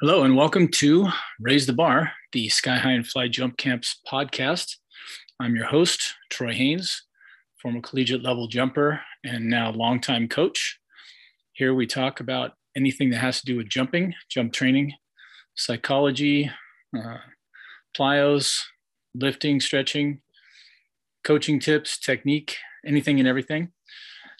Hello, and welcome to Raise the Bar, the Sky High and Fly Jump Camps podcast. I'm your host, Troy Haynes, former collegiate level jumper and now longtime coach. Here we talk about anything that has to do with jumping, jump training, psychology, uh, plyos, lifting, stretching, coaching tips, technique, anything and everything.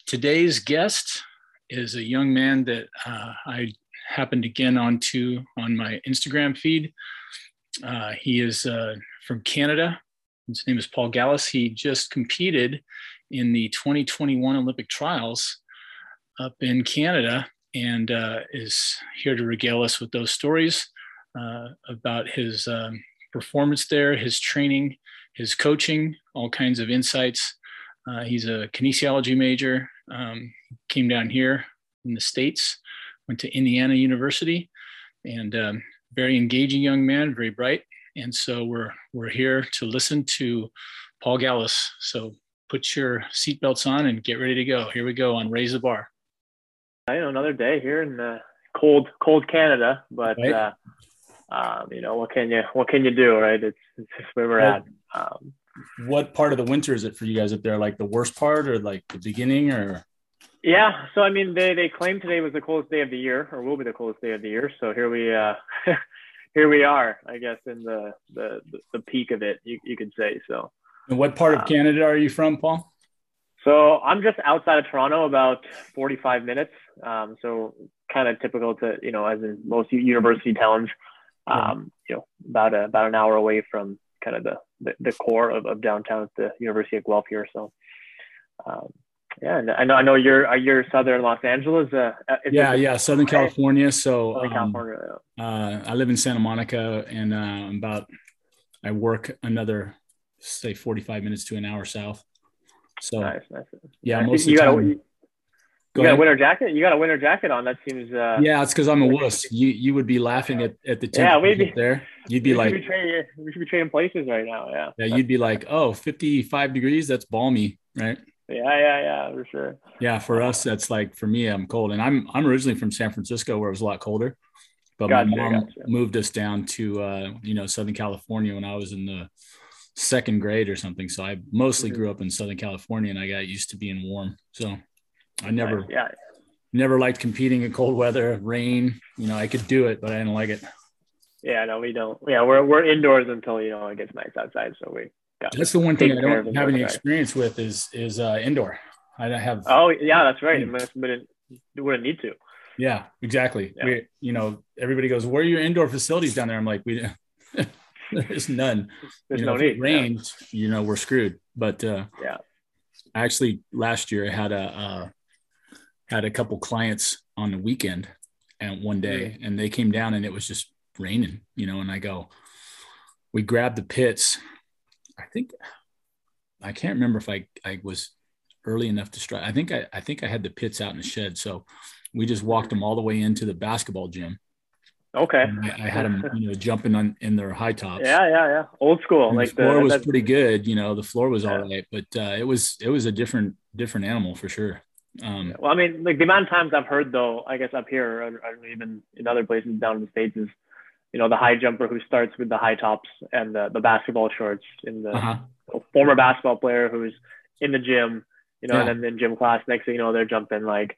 Today's guest is a young man that uh, I happened again onto on my Instagram feed. Uh, he is uh, from Canada. His name is Paul Galas. He just competed in the 2021 Olympic trials up in Canada and uh, is here to regale us with those stories uh, about his um, performance there, his training, his coaching, all kinds of insights. Uh, he's a kinesiology major, um, came down here in the States went to Indiana University, and um, very engaging young man, very bright. And so we're we're here to listen to Paul Galas. So put your seatbelts on and get ready to go. Here we go on Raise the Bar. I know another day here in uh, cold cold Canada, but right. uh, um, you know what can you what can you do, right? It's, it's where we're at. Um, what part of the winter is it for you guys up there? Like the worst part, or like the beginning, or yeah, so I mean, they they claim today was the coldest day of the year, or will be the coldest day of the year. So here we uh, here we are, I guess, in the the the peak of it, you you could say. So. And what part of um, Canada are you from, Paul? So I'm just outside of Toronto, about 45 minutes. Um, so kind of typical to you know, as in most university towns, um, you know, about a, about an hour away from kind of the the, the core of, of downtown at the University of Guelph here. So. Um, yeah, I know. I know you're uh, you're Southern Los Angeles. Uh, uh yeah, yeah, Southern California. So Southern um, California. Uh, I live in Santa Monica, and uh, about I work another say 45 minutes to an hour south. So nice, nice. yeah, most you of the time. you Go got ahead. a winter jacket. You got a winter jacket on. That seems. Uh, yeah, it's because I'm a wuss. You you would be laughing at, at the yeah, we'd be, there. You'd be like, be trading, we should be trading places right now. Yeah. Yeah, you'd be like, oh, 55 degrees. That's balmy, right? Yeah, yeah, yeah, for sure. Yeah, for us, that's like for me, I'm cold, and I'm I'm originally from San Francisco, where it was a lot colder. But gotcha, my mom gotcha. moved us down to uh, you know Southern California when I was in the second grade or something. So I mostly mm-hmm. grew up in Southern California, and I got used to being warm. So I never, nice. yeah, never liked competing in cold weather, rain. You know, I could do it, but I didn't like it. Yeah, no, we don't. Yeah, we're we're indoors until you know it gets nice outside. So we that's the one thing I don't have any experience with is is uh, indoor. I don't have. Oh yeah, that's right. But it, it wouldn't need to. Yeah, exactly. Yeah. We, you know, everybody goes, "Where are your indoor facilities down there?" I'm like, "We, there's none. There's you know, no need. It rains, yeah. you know, we're screwed." But uh, yeah, actually, last year I had a uh, had a couple clients on the weekend and one day, mm-hmm. and they came down and it was just raining, you know, and I go, we grabbed the pits I think I can't remember if I I was early enough to strike. I think I I think I had the pits out in the shed, so we just walked them all the way into the basketball gym. Okay. I, I, had them, you know, jumping on in their high tops. Yeah, yeah, yeah. Old school. And like the floor the, was pretty good. You know, the floor was yeah. all right, but uh, it was it was a different different animal for sure. Um, well, I mean, like the amount of times I've heard though, I guess up here or, or even in other places down in the states is you know, the high jumper who starts with the high tops and the, the basketball shorts in the uh-huh. former basketball player who's in the gym, you know, yeah. and then in gym class, next thing you know, they're jumping like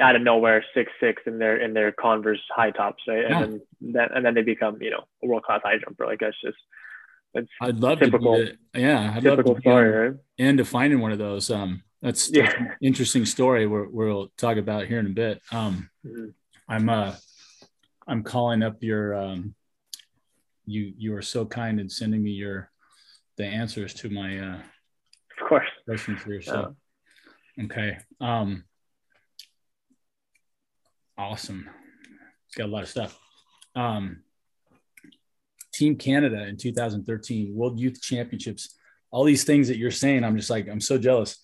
out of nowhere, six, six in their, in their Converse high tops. Right. Yeah. And then, and then they become, you know, a world class high jumper. Like that's just, it's I'd love typical, to yeah, I'd typical love to story, right? And to finding one of those. Um, that's, yeah. That's interesting story we we'll talk about here in a bit. Um, mm-hmm. I'm, uh, I'm calling up your um, you you are so kind in sending me your the answers to my uh of course questions here. So yeah. okay. Um awesome. It's got a lot of stuff. Um Team Canada in 2013, World Youth Championships, all these things that you're saying, I'm just like, I'm so jealous.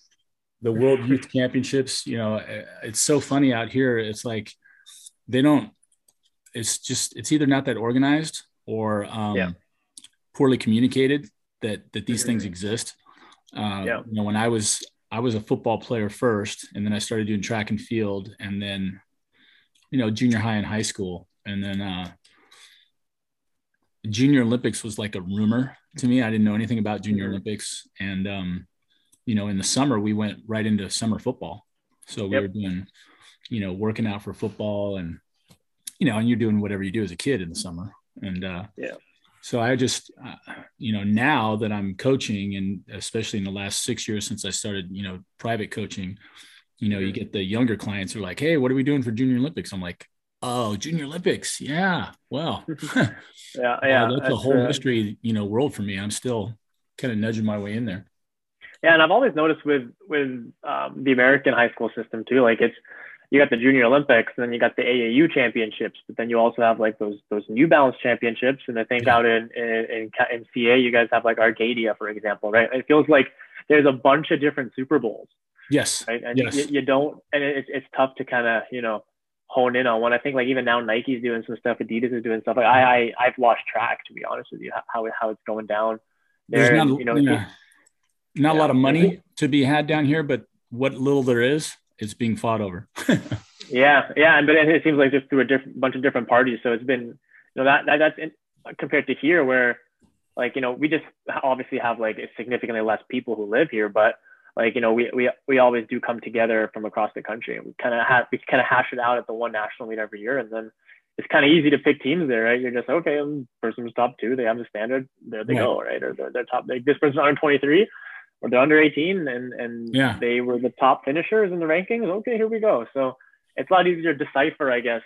The World Youth Championships, you know, it's so funny out here. It's like they don't it's just it's either not that organized or um, yeah. poorly communicated that that these things exist. Uh, yeah. You know, when I was I was a football player first, and then I started doing track and field, and then you know junior high and high school, and then uh, Junior Olympics was like a rumor to me. I didn't know anything about Junior mm-hmm. Olympics, and um, you know, in the summer we went right into summer football. So we yep. were doing, you know, working out for football, and you know, and you're doing whatever you do as a kid in the summer, and uh, yeah. So I just, uh, you know, now that I'm coaching, and especially in the last six years since I started, you know, private coaching, you know, you mm-hmm. get the younger clients who are like, "Hey, what are we doing for Junior Olympics?" I'm like, "Oh, Junior Olympics, yeah, well, yeah, yeah, uh, that's, that's, a whole uh, mystery, you know, world for me. I'm still kind of nudging my way in there." Yeah, and I've always noticed with with um, the American high school system too, like it's you got the Junior Olympics, and then you got the AAU championships, but then you also have like those those New Balance championships, and I think yeah. out in, in in CA you guys have like Arcadia, for example, right? It feels like there's a bunch of different Super Bowls. Yes. Right. And yes. You, you don't, and it's it's tough to kind of you know hone in on one. I think like even now Nike's doing some stuff, Adidas is doing stuff. Like I, I I've lost track to be honest with you how how it's going down. There, There's not, you know, yeah, not yeah, a lot of money to be had down here, but what little there is, it's being fought over. yeah, yeah, but it seems like just through a different bunch of different parties. So it's been, you know, that, that that's in, compared to here where, like, you know, we just obviously have like significantly less people who live here, but like, you know, we we we always do come together from across the country. We kind of have we kind of hash it out at the one national meet every year, and then it's kind of easy to pick teams there, right? You're just okay. Um person's top two, they have the standard, there they right. go, right? Or they're, they're top. Like this person's under 23 or they're under 18 and and yeah. they were the top finishers in the rankings. Okay, here we go. So it's a lot easier to decipher, I guess,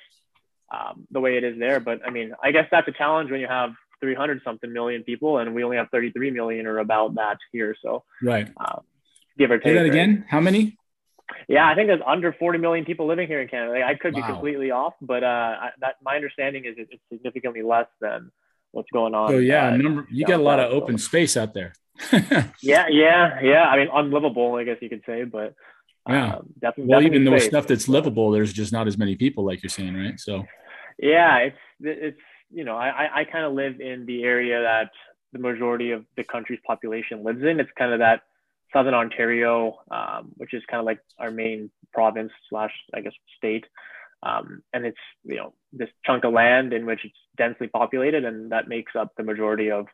um, the way it is there. But I mean, I guess that's a challenge when you have 300 something million people and we only have 33 million or about that here. So right, um, give or take. Say that again. How many? Yeah, I think there's under 40 million people living here in Canada. Like, I could wow. be completely off, but uh, I, that my understanding is it's significantly less than what's going on. So yeah, uh, number you got a lot of open so. space out there. yeah, yeah, yeah. I mean, unlivable, I guess you could say, but yeah, um, definitely. Well, definitely even though stuff that's livable, there's just not as many people, like you're saying, right? So, yeah, it's it's you know, I I kind of live in the area that the majority of the country's population lives in. It's kind of that southern Ontario, um, which is kind of like our main province slash I guess state. Um, and it's you know this chunk of land in which it's densely populated, and that makes up the majority of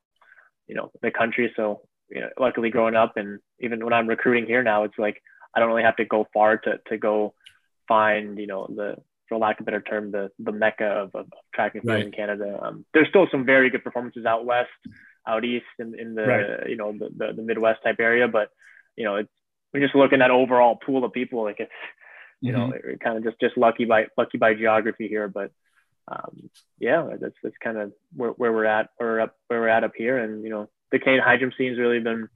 you know the country. So you know, luckily growing up, and even when I'm recruiting here now, it's like I don't really have to go far to to go find you know the for lack of a better term the the mecca of, of track and field right. in Canada. Um, there's still some very good performances out west, out east, in, in the right. you know the, the, the Midwest type area, but you know it's we're just looking at overall pool of people like it's you mm-hmm. know kind of just just lucky by lucky by geography here, but um, yeah, that's that's kind of where, where we're at or up where we're at up here. And you know, the Canadian high jump scene's really been,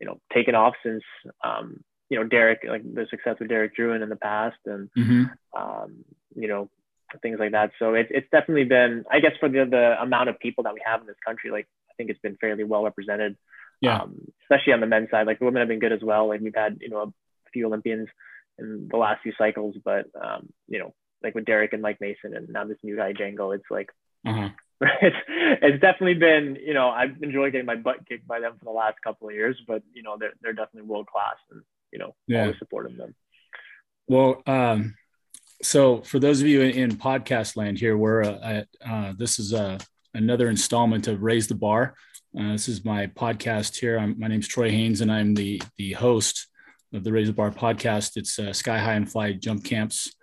you know, taken off since um, you know Derek, like the success of Derek Drouin in the past, and mm-hmm. um, you know things like that. So it's it's definitely been, I guess, for the the amount of people that we have in this country, like I think it's been fairly well represented. Yeah. Um, especially on the men's side, like the women have been good as well. Like we've had you know a few Olympians in the last few cycles, but um, you know like with Derek and Mike Mason and now this new guy Django, it's like uh-huh. it's it's definitely been you know I've enjoyed getting my butt kicked by them for the last couple of years, but you know they're they're definitely world class and you know yeah. always supporting them. Well, um, so for those of you in, in podcast land here, we're uh, at uh, this is uh, another installment of Raise the Bar. Uh, this is my podcast here. I'm, my name's Troy Haynes, and I'm the the host of the Raise the Bar podcast. It's uh, Sky High and Fly Jump Camps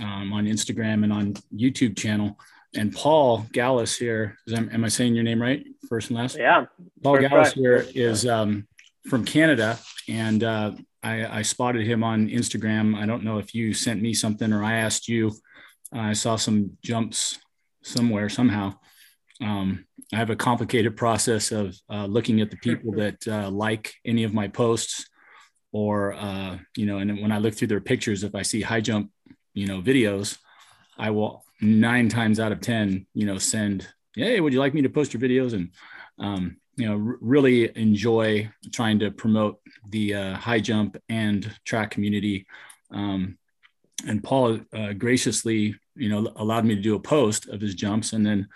um, on Instagram and on YouTube channel. And Paul Galas here, is, am I saying your name right, first and last? Yeah. Paul Galas here is um, from Canada, and uh, I, I, spotted him on Instagram. I don't know if you sent me something or I asked you. I saw some jumps somewhere somehow. Um, I have a complicated process of uh, looking at the people that uh, like any of my posts, or uh, you know, and when I look through their pictures, if I see high jump you know, videos, I will nine times out of 10, you know, send, Hey, would you like me to post your videos? And, um, you know, r- really enjoy trying to promote the uh, high jump and track community. Um, and Paul uh, graciously, you know, allowed me to do a post of his jumps. And then,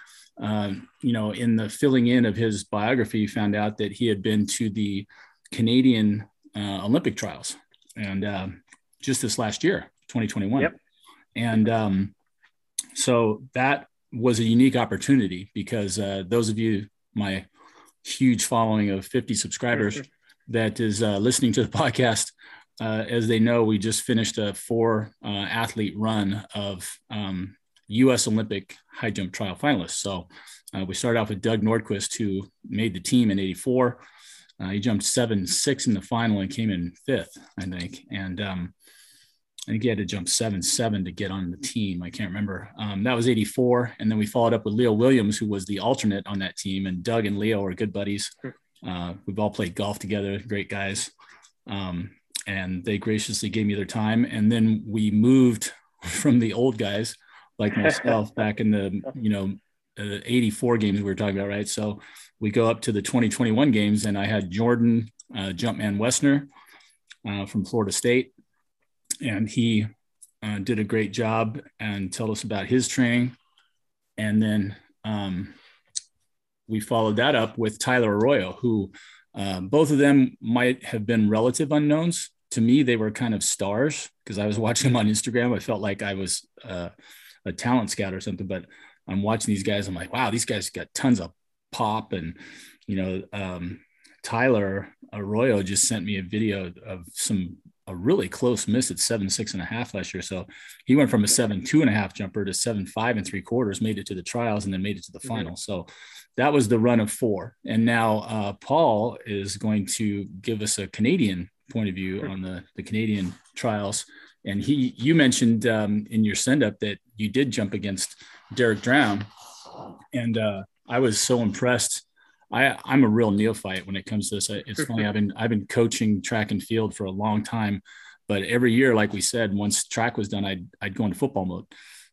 uh, you know, in the filling in of his biography, found out that he had been to the Canadian uh, Olympic trials and uh, just this last year, 2021. Yep. And um, so that was a unique opportunity because uh, those of you, my huge following of 50 subscribers, that is uh, listening to the podcast, uh, as they know, we just finished a four uh, athlete run of um, U.S. Olympic high jump trial finalists. So uh, we started off with Doug Nordquist, who made the team in '84. Uh, he jumped seven six in the final and came in fifth, I think. And um, I think he had to jump seven seven to get on the team. I can't remember. Um, that was '84, and then we followed up with Leo Williams, who was the alternate on that team. And Doug and Leo are good buddies. Uh, we've all played golf together. Great guys. Um, and they graciously gave me their time. And then we moved from the old guys like myself back in the you know uh, 84 games we were talking about, right? So we go up to the 2021 games, and I had Jordan uh, Jumpman Wessner uh, from Florida State, and he uh, did a great job and told us about his training. And then um, we followed that up with Tyler Arroyo, who um, both of them might have been relative unknowns. To me, they were kind of stars because I was watching them on Instagram. I felt like I was uh, a talent scout or something, but I'm watching these guys. I'm like, wow, these guys got tons of pop. And, you know, um, Tyler Arroyo just sent me a video of some, a really close miss at seven, six and a half last year. So he went from a seven, two and a half jumper to seven, five and three quarters, made it to the trials and then made it to the mm-hmm. final. So that was the run of four. And now uh, Paul is going to give us a Canadian point of view on the, the Canadian trials. And he, you mentioned um, in your send up that you did jump against Derek Drouin, and uh, I was so impressed. I I'm a real neophyte when it comes to this. It's funny. I've been I've been coaching track and field for a long time, but every year, like we said, once track was done, I'd I'd go into football mode.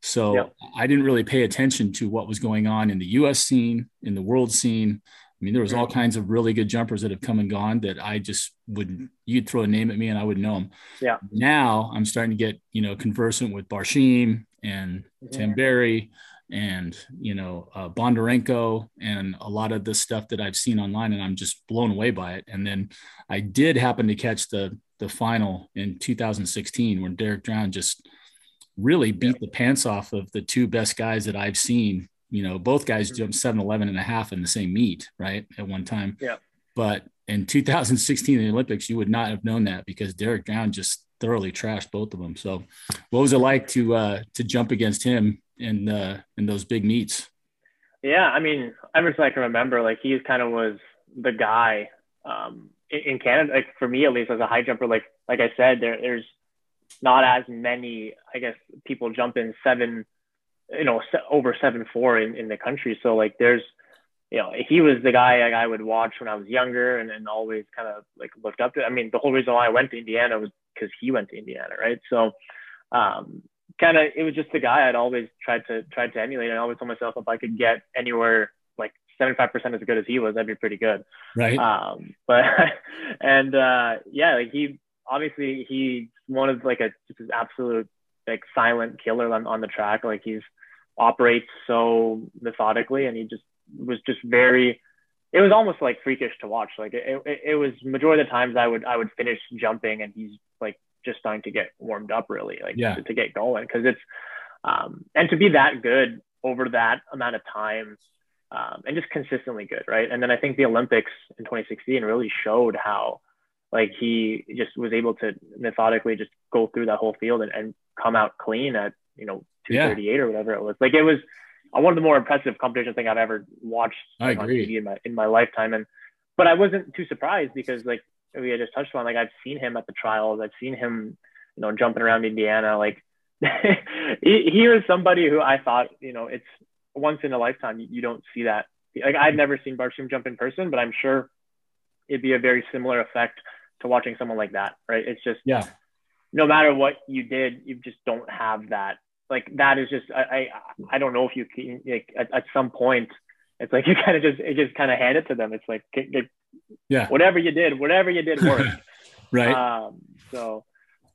So yep. I didn't really pay attention to what was going on in the U.S. scene, in the world scene. I mean, there was all kinds of really good jumpers that have come and gone that I just would you'd throw a name at me and I would know them. Yeah. Now I'm starting to get you know conversant with Barshim and mm-hmm. Tamberi and you know uh, Bondarenko and a lot of the stuff that I've seen online, and I'm just blown away by it. And then I did happen to catch the the final in 2016 when Derek Drouin just really beat the pants off of the two best guys that I've seen. You know, both guys mm-hmm. jumped 7 11 and a half in the same meet, right? At one time. Yeah. But in 2016 in the Olympics, you would not have known that because Derek Drouin just thoroughly trashed both of them. So, what was it like to uh, to jump against him in uh, in those big meets? Yeah, I mean, ever since I can remember, like he kind of was the guy um, in, in, Canada. Like for me, at least, as a high jumper, like like I said, there, there's not as many, I guess, people jumping seven, you know, over seven four in, in the country. So like, there's you know, he was the guy like, I would watch when I was younger and, and always kind of like looked up to. I mean, the whole reason why I went to Indiana was because he went to Indiana, right? So, um, kind of, it was just the guy I'd always tried to tried to emulate. I always told myself if I could get anywhere like 75% as good as he was, that'd be pretty good. Right. Um, but, and, uh, yeah, like he, obviously he's one of like a, just an absolute like silent killer on, on the track. Like he's operates so methodically and he just was just very it was almost like freakish to watch like it, it, it was majority of the times i would i would finish jumping and he's just starting to get warmed up really like yeah. to, to get going because it's um and to be that good over that amount of time um, and just consistently good right and then i think the olympics in 2016 really showed how like he just was able to methodically just go through that whole field and, and come out clean at you know 238 yeah. or whatever it was like it was one of the more impressive competition thing I've ever watched I agree. on TV in my in my lifetime. And but I wasn't too surprised because like we had just touched on, like I've seen him at the trials, I've seen him, you know, jumping around Indiana. Like he, he was somebody who I thought, you know, it's once in a lifetime. You, you don't see that. Like I've never seen Barshim jump in person, but I'm sure it'd be a very similar effect to watching someone like that, right? It's just yeah. No matter what you did, you just don't have that like that is just I I, I don't know if you can like at, at some point it's like you kind of just it just kind of hand it to them. It's like yeah, whatever you did, whatever you did worked. right. Um, so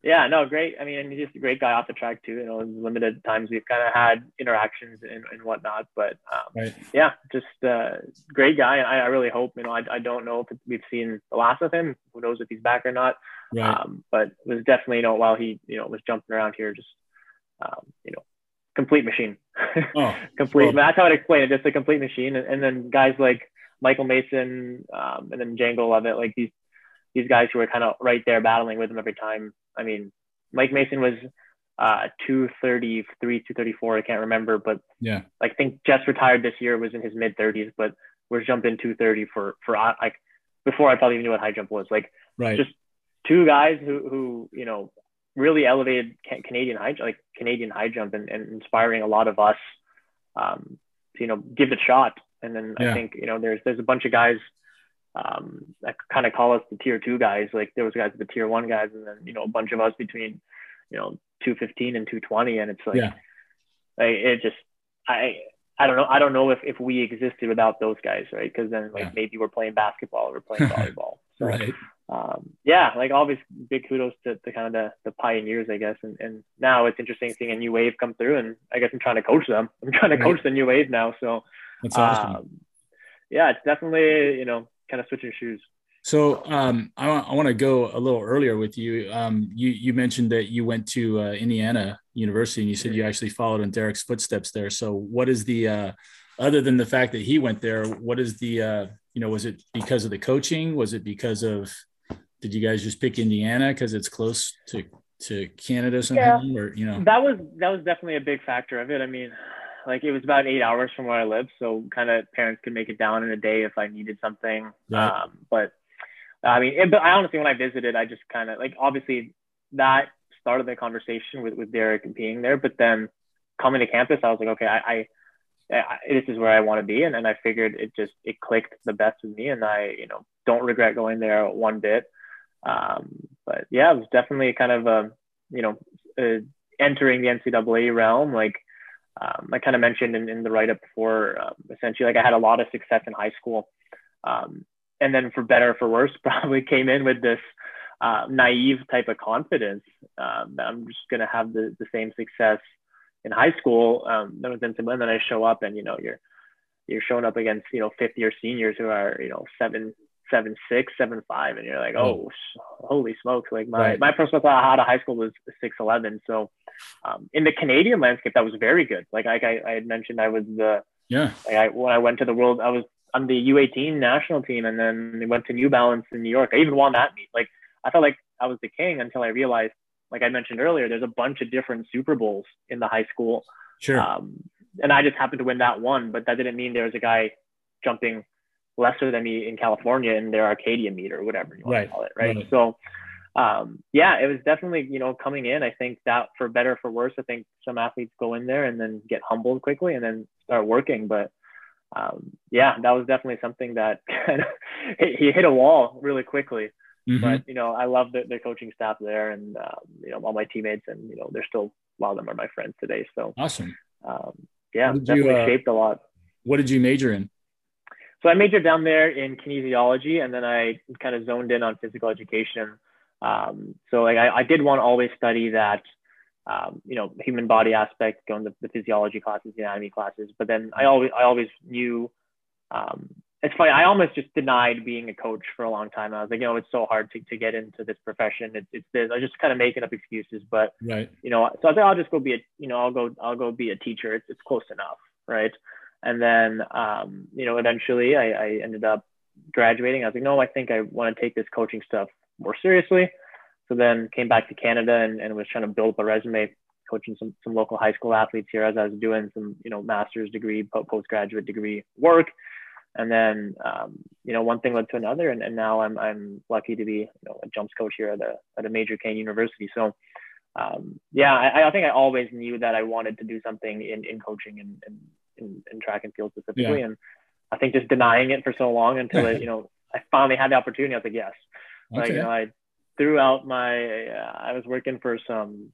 yeah, no, great. I mean, he's just a great guy off the track too. You know, limited times we've kind of had interactions and, and whatnot, but um, right. yeah, just uh, great guy. I, I really hope. You know, I, I don't know if we've seen the last of him. Who knows if he's back or not? Right. Um, but it was definitely you know while he you know was jumping around here, just um, you know, complete machine. Oh, complete. Well, that's how I'd explain it. Just a complete machine. And, and then guys like Michael Mason um, and then Django Lovett, like these these guys who are kind of right there battling with him every time. I mean, Mike Mason was uh, 233, 234. I can't remember, but yeah, I think just retired this year was in his mid 30s, but was jumping 230 for for uh, like before I probably even knew what high jump was. Like, right. just two guys who who you know really elevated Canadian high like Canadian high jump and, and inspiring a lot of us um, to, you know give it a shot. And then yeah. I think you know there's there's a bunch of guys um, that kind of call us the tier two guys. Like there was guys with the tier one guys, and then you know a bunch of us between you know 215 and 220, and it's like, yeah. like it just I I don't know I don't know if if we existed without those guys, right? Because then like yeah. maybe we're playing basketball or we're playing volleyball. So, right um, yeah, like always big kudos to, to kind of the, the pioneers, I guess. And, and now it's interesting seeing a new wave come through and I guess I'm trying to coach them. I'm trying to right. coach the new wave now. So that's awesome. Um, yeah, it's definitely, you know, kind of switching shoes. So um, I, I want to go a little earlier with you. Um, you you mentioned that you went to uh, Indiana University, and you said you actually followed in Derek's footsteps there. So what is the uh, other than the fact that he went there? What is the uh, you know was it because of the coaching? Was it because of did you guys just pick Indiana because it's close to to Canada somehow, yeah, or you know? That was that was definitely a big factor of it. I mean, like it was about eight hours from where I live, so kind of parents could make it down in a day if I needed something. Right. Um, but I mean, it, but I honestly, when I visited, I just kind of like obviously that started the conversation with with Derek being there, but then coming to campus, I was like, okay, I, I, I this is where I want to be, and then I figured it just it clicked the best with me, and I you know don't regret going there one bit. Um, but yeah, it was definitely kind of a, you know, uh, entering the NCAA realm. Like um, I kind of mentioned in, in the write up before, um, essentially, like I had a lot of success in high school. Um, and then for better or for worse, probably came in with this uh, naive type of confidence um, that I'm just going to have the, the same success in high school. Um, then with NCAA, then I show up and, you know, you're, you're showing up against, you know, fifth year seniors who are, you know, seven, seven six, seven five, and you're like, oh, oh holy smokes! Like my right. my first thought out of high school was six eleven. So um, in the Canadian landscape, that was very good. Like I, I, I had mentioned, I was the yeah. Like I, when I went to the world, I was on the U18 national team, and then went to New Balance in New York. I even won that meet. Like I felt like I was the king until I realized, like I mentioned earlier, there's a bunch of different Super Bowls in the high school. Sure. Um, and I just happened to win that one, but that didn't mean there was a guy jumping lesser than me in California in their Arcadia meet or whatever you want right. to call it, right? right. So, um, yeah, it was definitely you know coming in. I think that for better for worse, I think some athletes go in there and then get humbled quickly and then start working. But um, yeah, that was definitely something that kind of he hit a wall really quickly. Mm-hmm. But you know, I love the, the coaching staff there, and um, you know all my teammates, and you know they're still a lot of them are my friends today. So awesome. Um, yeah, definitely you, uh, shaped a lot. What did you major in? So I majored down there in kinesiology, and then I kind of zoned in on physical education. Um, so like I, I, did want to always study that, um, you know, human body aspect, going to the physiology classes, the anatomy classes. But then I always I always knew. Um, it's funny. I almost just denied being a coach for a long time. I was like, you know, it's so hard to, to get into this profession. It's, it's this. I was just kind of making up excuses. But right. you know, so I think I'll just go be a, you know, I'll go I'll go be a teacher. It's it's close enough, right? And then, um, you know, eventually I, I ended up graduating. I was like, no, I think I want to take this coaching stuff more seriously. So then came back to Canada and, and was trying to build up a resume, coaching some, some local high school athletes here as I was doing some, you know, master's degree, postgraduate degree work. And then, um, you know, one thing led to another. And, and now I'm, I'm lucky to be, you know, a jumps coach here at a, at a major Canadian university. So, um, yeah, I, I think I always knew that I wanted to do something in, in coaching and, and in, in track and field specifically. Yeah. And I think just denying it for so long until it, you know, I finally had the opportunity. I was like, yes. Okay. Like, you know, I threw out my, uh, I was working for some,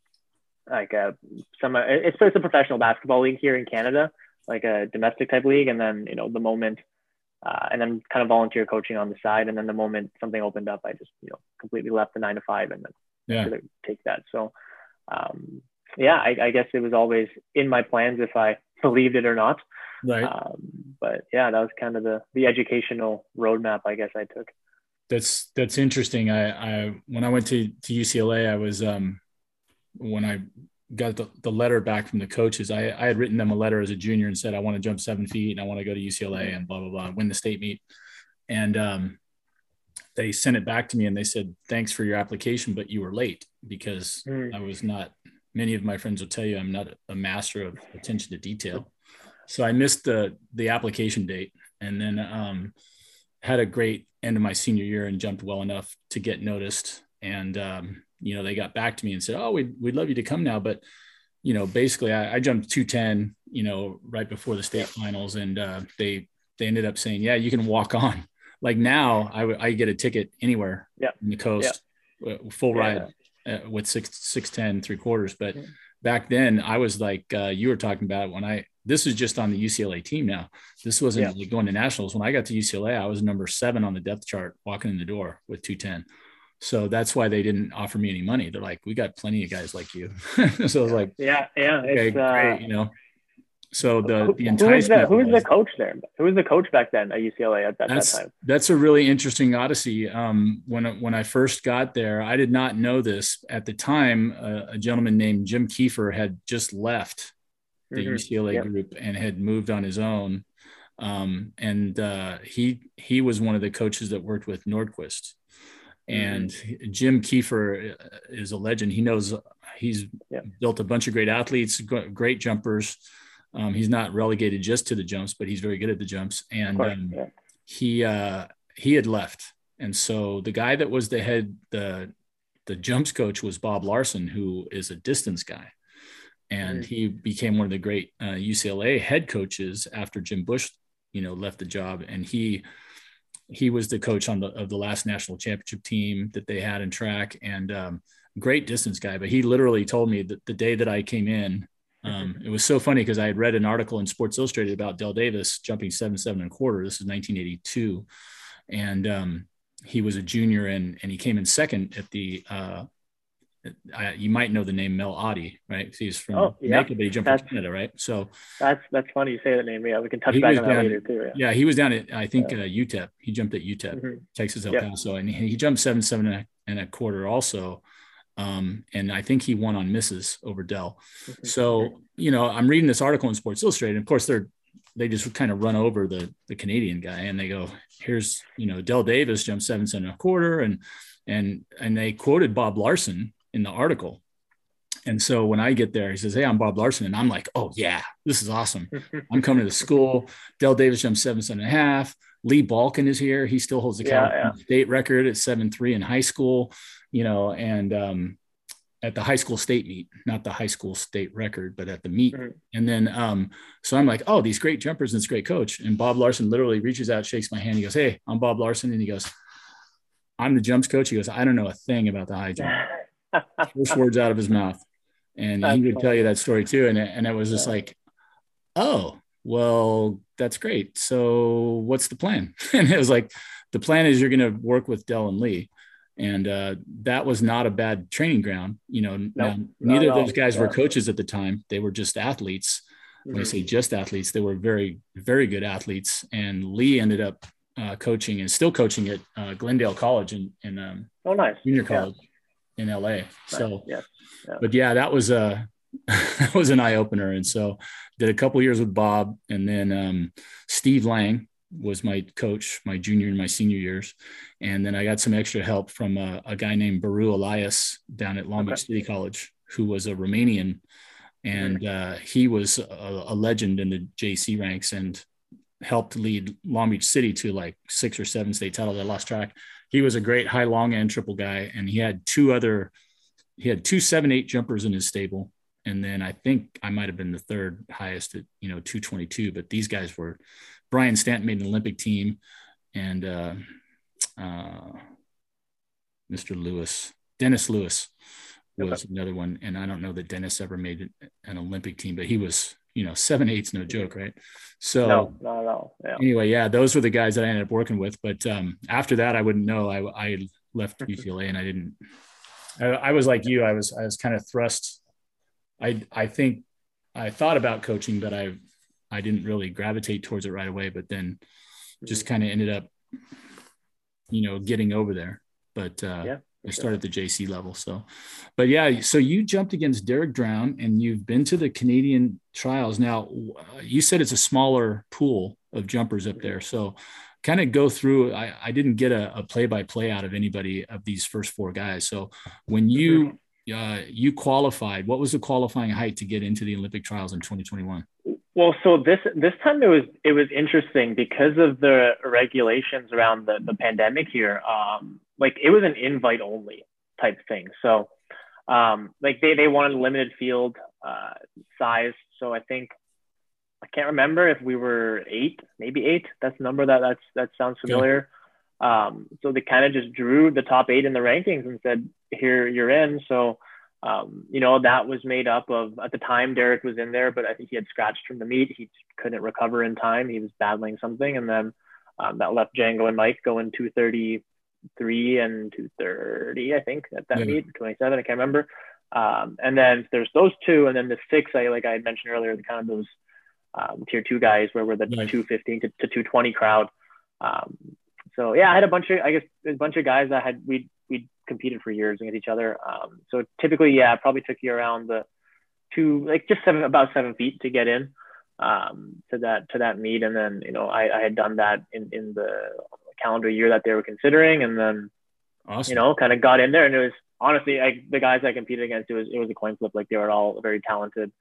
like a, some, it's, it's a professional basketball league here in Canada, like a domestic type league. And then, you know, the moment, uh, and then kind of volunteer coaching on the side. And then the moment something opened up, I just, you know, completely left the nine to five and then yeah. take that. So, um, yeah, I, I, guess it was always in my plans if I believed it or not. Right. Um, but yeah, that was kind of the the educational roadmap I guess I took. That's that's interesting. I, I when I went to, to UCLA, I was um when I got the, the letter back from the coaches. I, I had written them a letter as a junior and said, I want to jump seven feet and I want to go to UCLA and blah, blah, blah, win the state meet. And um, they sent it back to me and they said, thanks for your application, but you were late because mm. I was not, many of my friends will tell you I'm not a master of attention to detail. So I missed the, the application date and then um, had a great end of my senior year and jumped well enough to get noticed. And, um, you know, they got back to me and said, "Oh, we'd we'd love you to come now," but you know, basically, I, I jumped 210, you know, right before the state finals, and uh, they they ended up saying, "Yeah, you can walk on." Like now, I, I get a ticket anywhere yeah. in the coast, yeah. full ride yeah. Uh, with six six ten three quarters. But yeah. back then, I was like uh, you were talking about when I this is just on the UCLA team now. This wasn't like going to nationals. When I got to UCLA, I was number seven on the depth chart, walking in the door with 210. So that's why they didn't offer me any money. They're like, we got plenty of guys like you. so I was like, yeah, yeah, okay, great, uh, you know. So the the who is the, who is the coach there? Who was the coach back then at UCLA at that, that's, that time? That's a really interesting odyssey. Um, when when I first got there, I did not know this at the time. Uh, a gentleman named Jim Kiefer had just left the mm-hmm. UCLA yep. group and had moved on his own. Um, and uh, he he was one of the coaches that worked with Nordquist. And mm-hmm. Jim Kiefer uh, is a legend. He knows he's yeah. built a bunch of great athletes, great jumpers. Um, he's not relegated just to the jumps, but he's very good at the jumps. And um, yeah. he uh, he had left, and so the guy that was the head the the jumps coach was Bob Larson, who is a distance guy, and mm-hmm. he became one of the great uh, UCLA head coaches after Jim Bush, you know, left the job, and he he was the coach on the of the last national championship team that they had in track and um, great distance guy. But he literally told me that the day that I came in, um, it was so funny because I had read an article in Sports Illustrated about Del Davis jumping seven seven and a quarter. This is 1982, and um, he was a junior and and he came in second at the uh, I, you might know the name Milt Ottey, right? He's from oh, yeah. Jamaica, but he jumped from Canada, right? So that's that's funny you say that name. Yeah, we can touch back on that down, later too. Yeah. yeah. he was down at I think yeah. uh, UTEP. He jumped at UTEP, mm-hmm. Texas El Paso, and he, he, jumped seven seven and a, and a quarter also. Um, and I think he won on misses over Dell. Mm-hmm. So you know, I'm reading this article in Sports Illustrated. And of course, they're they just kind of run over the the Canadian guy, and they go, "Here's you know, Del Davis jumped seven seven and a quarter," and and and they quoted Bob Larson in the article. And so when I get there, he says, Hey, I'm Bob Larson. And I'm like, Oh, yeah, this is awesome. I'm coming to the school. Del Davis jumped seven, seven and a half. Lee Balkin is here. He still holds the yeah, California yeah. state record at seven, three in high school, you know, and um, at the high school state meet, not the high school state record, but at the meet. And then, um, so I'm like, Oh, these great jumpers and this great coach. And Bob Larson literally reaches out, shakes my hand. He goes, Hey, I'm Bob Larson. And he goes, I'm the jumps coach. He goes, I don't know a thing about the high jump. first words out of his mouth. And that's he would funny. tell you that story too. And it, and it was just yeah. like, oh, well, that's great. So what's the plan? and it was like, the plan is you're going to work with Dell and Lee. And uh, that was not a bad training ground. You know, no, now, neither of those guys yeah. were coaches at the time. They were just athletes. When mm-hmm. I say just athletes, they were very, very good athletes. And Lee ended up uh, coaching and still coaching at uh, Glendale College in, in um, oh, nice. junior college. Yeah in LA. So, yeah. yeah. but yeah, that was a that was an eye opener. And so, did a couple years with Bob, and then um, Steve Lang was my coach my junior and my senior years, and then I got some extra help from a, a guy named Baru Elias down at Long Beach City College, who was a Romanian, and uh, he was a, a legend in the JC ranks and helped lead Long Beach City to like six or seven state titles. I lost track. He was a great high long end triple guy, and he had two other, he had two seven eight jumpers in his stable, and then I think I might have been the third highest at you know 222. But these guys were, Brian Stanton made an Olympic team, and uh, uh, Mr. Lewis, Dennis Lewis was another one, and I don't know that Dennis ever made an Olympic team, but he was you know, seven eights no joke, right? So no, not at all. Yeah. Anyway, yeah, those were the guys that I ended up working with. But um, after that, I wouldn't know. I, I left UCLA and I didn't. I, I was like you. I was I was kind of thrust. I I think I thought about coaching, but I I didn't really gravitate towards it right away. But then just mm-hmm. kind of ended up, you know, getting over there. But uh, yeah, I started at the JC level. So, but yeah, so you jumped against Derek Drouin and you've been to the Canadian trials. Now, you said it's a smaller pool of jumpers up there. So, kind of go through. I, I didn't get a play by play out of anybody of these first four guys. So, when you uh, you qualified, what was the qualifying height to get into the Olympic trials in 2021? Well, so this this time it was it was interesting because of the regulations around the the pandemic here. Um, like it was an invite only type thing. So, um, like they they wanted a limited field uh, size. So I think I can't remember if we were eight, maybe eight. That's a number that that's that sounds familiar. Yeah. Um, so they kind of just drew the top eight in the rankings and said, "Here you're in." So um, you know, that was made up of at the time Derek was in there, but I think he had scratched from the meet. He couldn't recover in time. He was battling something, and then um, that left Django and Mike going 233 and 230, I think, at that yeah. meet, 27. I can't remember. Um, and then there's those two, and then the six, I like I had mentioned earlier, the kind of those um, tier two guys where we're the nice. 215 to, to 220 crowd. Um, so yeah, I had a bunch of I guess a bunch of guys that had we we competed for years against each other. Um, so typically, yeah, probably took you around the two, like just seven, about seven feet to get in um, to that to that meet, and then you know I, I had done that in in the calendar year that they were considering, and then awesome. you know kind of got in there, and it was honestly I, the guys I competed against. It was it was a coin flip. Like they were all very talented,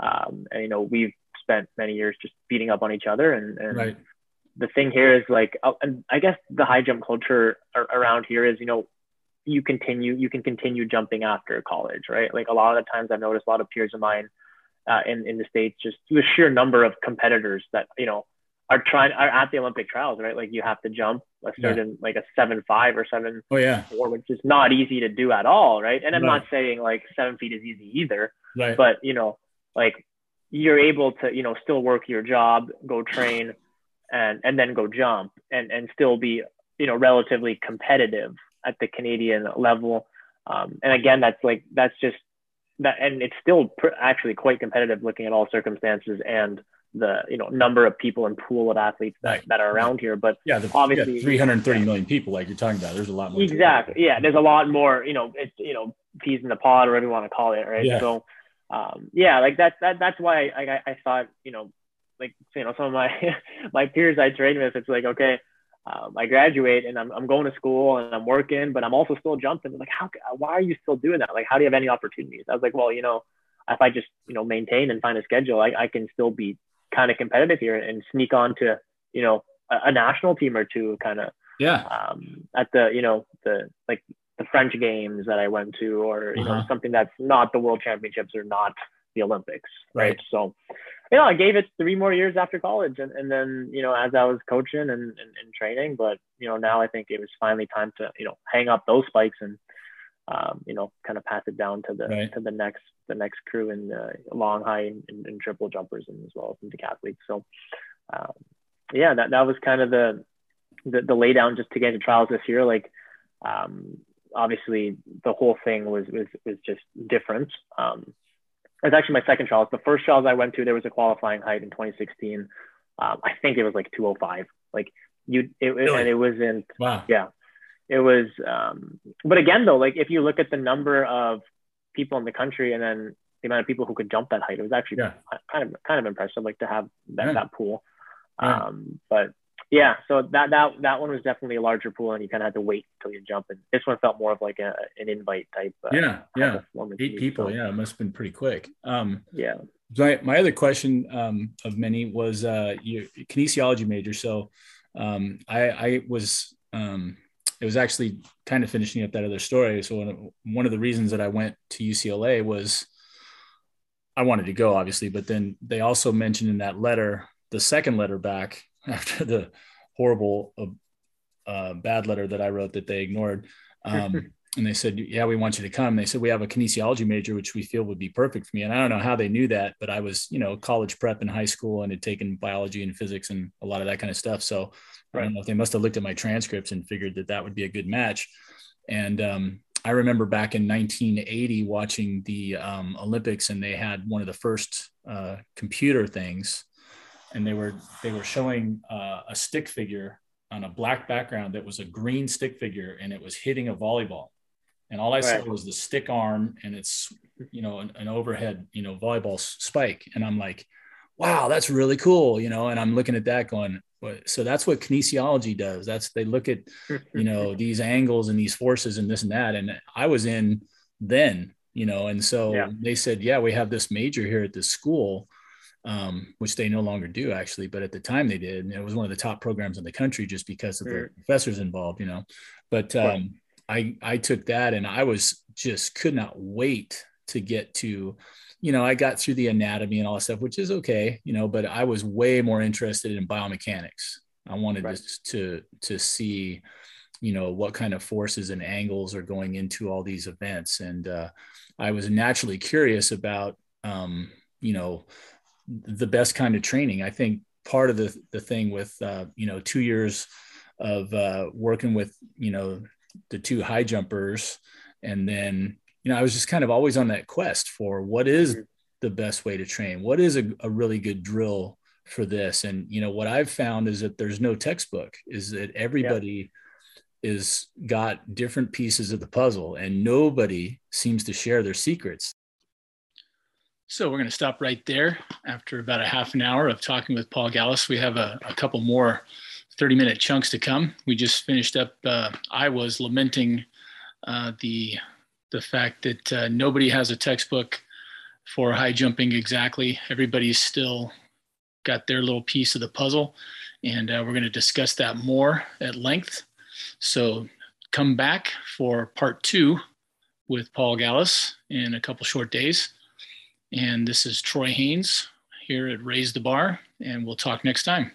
um, and you know we've spent many years just beating up on each other, and, and right the thing here is like, uh, and I guess the high jump culture around here is, you know, you continue, you can continue jumping after college, right? Like a lot of the times I've noticed a lot of peers of mine uh, in, in the States, just the sheer number of competitors that, you know, are trying, are at the Olympic trials, right? Like you have to jump a certain, yeah. like a seven, five or seven, oh, yeah. four, which is not easy to do at all. Right. And I'm right. not saying like seven feet is easy either, right. but you know, like you're able to, you know, still work your job, go train, and and then go jump and and still be you know relatively competitive at the Canadian level. Um, and again, that's like that's just that, and it's still pr- actually quite competitive looking at all circumstances and the you know number of people and pool of athletes that, right. that are around here. But yeah, the, obviously yeah, 330 million people, like you're talking about, there's a lot more. Exactly. Yeah, there's a lot more. You know, it's you know peas in the pod or whatever you want to call it, right? Yeah. So um, yeah, like that's that that's why I, I, I thought you know like you know some of my my peers I train with, it's like okay, um, I graduate and I'm I'm going to school and I'm working, but I'm also still jumping. Like how why are you still doing that? Like how do you have any opportunities? I was like, well, you know, if I just you know maintain and find a schedule, I, I can still be kind of competitive here and sneak on to you know a, a national team or two, kind of yeah um, at the you know the like the French games that I went to, or you uh-huh. know something that's not the World Championships or not the Olympics, right? right? So you know, I gave it three more years after college, and, and then you know, as I was coaching and, and, and training, but you know, now I think it was finally time to you know hang up those spikes and um, you know, kind of pass it down to the right. to the next the next crew in the long, high, and, and, triple jumpers, and as well as the decathletes. So, um, yeah, that that was kind of the the, the lay down just to get into trials this year. Like, um, obviously, the whole thing was was was just different. Um, it was actually my second trials. The first trials I went to, there was a qualifying height in 2016. Um, I think it was like 205. Like you, it, really? and it wasn't. Wow. Yeah, it was. Um, but again, though, like if you look at the number of people in the country and then the amount of people who could jump that height, it was actually yeah. kind of kind of impressive. Like to have that yeah. that pool. Yeah. Um, but yeah, so that that that one was definitely a larger pool, and you kind of had to wait until you jump. And this one felt more of like a, an invite type. Uh, yeah, yeah, eight people. So, yeah, it must have been pretty quick. Um, yeah. My, my other question um, of many was uh, your kinesiology major. So um, I, I was um, it was actually kind of finishing up that other story. So one of, one of the reasons that I went to UCLA was I wanted to go, obviously, but then they also mentioned in that letter, the second letter back after the horrible uh, uh, bad letter that I wrote that they ignored. Um, and they said, "Yeah, we want you to come." They said we have a kinesiology major, which we feel would be perfect for me. And I don't know how they knew that, but I was, you know, college prep in high school and had taken biology and physics and a lot of that kind of stuff. So right. I don't know if they must have looked at my transcripts and figured that that would be a good match. And um, I remember back in 1980 watching the um, Olympics, and they had one of the first uh, computer things and they were they were showing uh, a stick figure on a black background that was a green stick figure and it was hitting a volleyball and all I right. saw was the stick arm and it's you know an, an, overhead you know volleyball spike, and I'm like, wow, that's really cool, you know. And I'm looking at that going, so that's what kinesiology does. That's they look at you know these angles and these forces and this and that. And I was in then, you know, and so yeah. they said, yeah, we have this major here at this school um, which they no longer do actually, but at the time they did. And it was one of the top programs in the country just because of the professors involved, you know. But um, I I took that and I was just could not wait to get to, you know, I got through the anatomy and all that stuff, which is okay, you know, but I was way more interested in biomechanics. I wanted right. to to see, you know, what kind of forces and angles are going into all these events, and uh, I was naturally curious about, um, you know, the best kind of training. I think part of the the thing with uh, you know two years of uh, working with you know the two high jumpers, and then you know I was just kind of always on that quest for what is the best way to train, what is a, a really good drill for this, and you know what I've found is that there's no textbook, is that everybody. Yeah. Is got different pieces of the puzzle, and nobody seems to share their secrets. So we're going to stop right there. After about a half an hour of talking with Paul Galas, we have a, a couple more 30 minute chunks to come. We just finished up, uh, I was lamenting uh, the, the fact that uh, nobody has a textbook for high jumping exactly. Everybody's still got their little piece of the puzzle. And uh, we're going to discuss that more at length. So come back for part two with Paul Galas in a couple short days. And this is Troy Haynes here at Raise the Bar, and we'll talk next time.